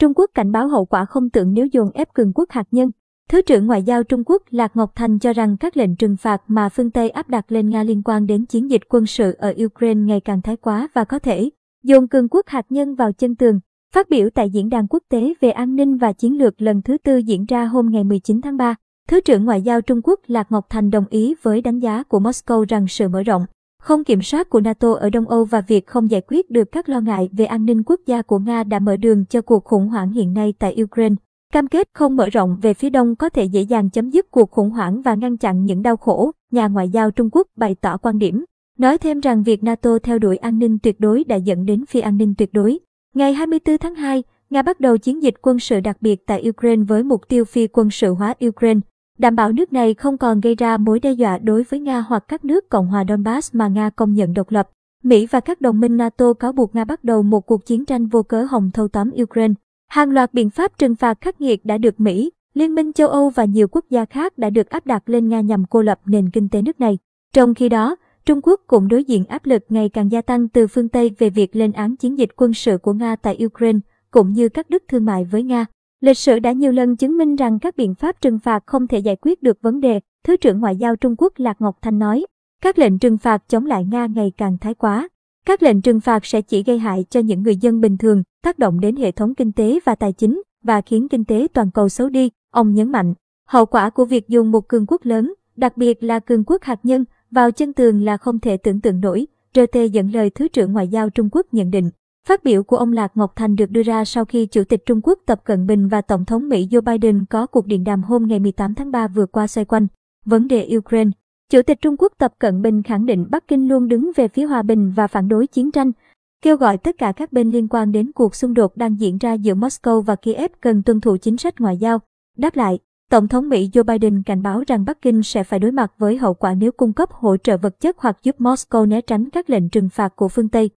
Trung Quốc cảnh báo hậu quả không tưởng nếu dồn ép cường quốc hạt nhân. Thứ trưởng Ngoại giao Trung Quốc Lạc Ngọc Thành cho rằng các lệnh trừng phạt mà phương Tây áp đặt lên Nga liên quan đến chiến dịch quân sự ở Ukraine ngày càng thái quá và có thể dồn cường quốc hạt nhân vào chân tường. Phát biểu tại Diễn đàn Quốc tế về an ninh và chiến lược lần thứ tư diễn ra hôm ngày 19 tháng 3, Thứ trưởng Ngoại giao Trung Quốc Lạc Ngọc Thành đồng ý với đánh giá của Moscow rằng sự mở rộng, không kiểm soát của NATO ở Đông Âu và việc không giải quyết được các lo ngại về an ninh quốc gia của Nga đã mở đường cho cuộc khủng hoảng hiện nay tại Ukraine. Cam kết không mở rộng về phía đông có thể dễ dàng chấm dứt cuộc khủng hoảng và ngăn chặn những đau khổ, nhà ngoại giao Trung Quốc bày tỏ quan điểm. Nói thêm rằng việc NATO theo đuổi an ninh tuyệt đối đã dẫn đến phi an ninh tuyệt đối. Ngày 24 tháng 2, Nga bắt đầu chiến dịch quân sự đặc biệt tại Ukraine với mục tiêu phi quân sự hóa Ukraine, đảm bảo nước này không còn gây ra mối đe dọa đối với Nga hoặc các nước Cộng hòa Donbass mà Nga công nhận độc lập. Mỹ và các đồng minh NATO cáo buộc Nga bắt đầu một cuộc chiến tranh vô cớ hồng thâu tóm Ukraine. Hàng loạt biện pháp trừng phạt khắc nghiệt đã được Mỹ, Liên minh châu Âu và nhiều quốc gia khác đã được áp đặt lên Nga nhằm cô lập nền kinh tế nước này. Trong khi đó, Trung Quốc cũng đối diện áp lực ngày càng gia tăng từ phương Tây về việc lên án chiến dịch quân sự của Nga tại Ukraine, cũng như các đức thương mại với Nga. Lịch sử đã nhiều lần chứng minh rằng các biện pháp trừng phạt không thể giải quyết được vấn đề, Thứ trưởng Ngoại giao Trung Quốc Lạc Ngọc Thanh nói. Các lệnh trừng phạt chống lại Nga ngày càng thái quá. Các lệnh trừng phạt sẽ chỉ gây hại cho những người dân bình thường, tác động đến hệ thống kinh tế và tài chính, và khiến kinh tế toàn cầu xấu đi, ông nhấn mạnh. Hậu quả của việc dùng một cường quốc lớn, đặc biệt là cường quốc hạt nhân, vào chân tường là không thể tưởng tượng nổi, RT dẫn lời Thứ trưởng Ngoại giao Trung Quốc nhận định. Phát biểu của ông Lạc Ngọc Thành được đưa ra sau khi Chủ tịch Trung Quốc Tập Cận Bình và Tổng thống Mỹ Joe Biden có cuộc điện đàm hôm ngày 18 tháng 3 vừa qua xoay quanh vấn đề Ukraine. Chủ tịch Trung Quốc Tập Cận Bình khẳng định Bắc Kinh luôn đứng về phía hòa bình và phản đối chiến tranh, kêu gọi tất cả các bên liên quan đến cuộc xung đột đang diễn ra giữa Moscow và Kiev cần tuân thủ chính sách ngoại giao. Đáp lại, Tổng thống Mỹ Joe Biden cảnh báo rằng Bắc Kinh sẽ phải đối mặt với hậu quả nếu cung cấp hỗ trợ vật chất hoặc giúp Moscow né tránh các lệnh trừng phạt của phương Tây.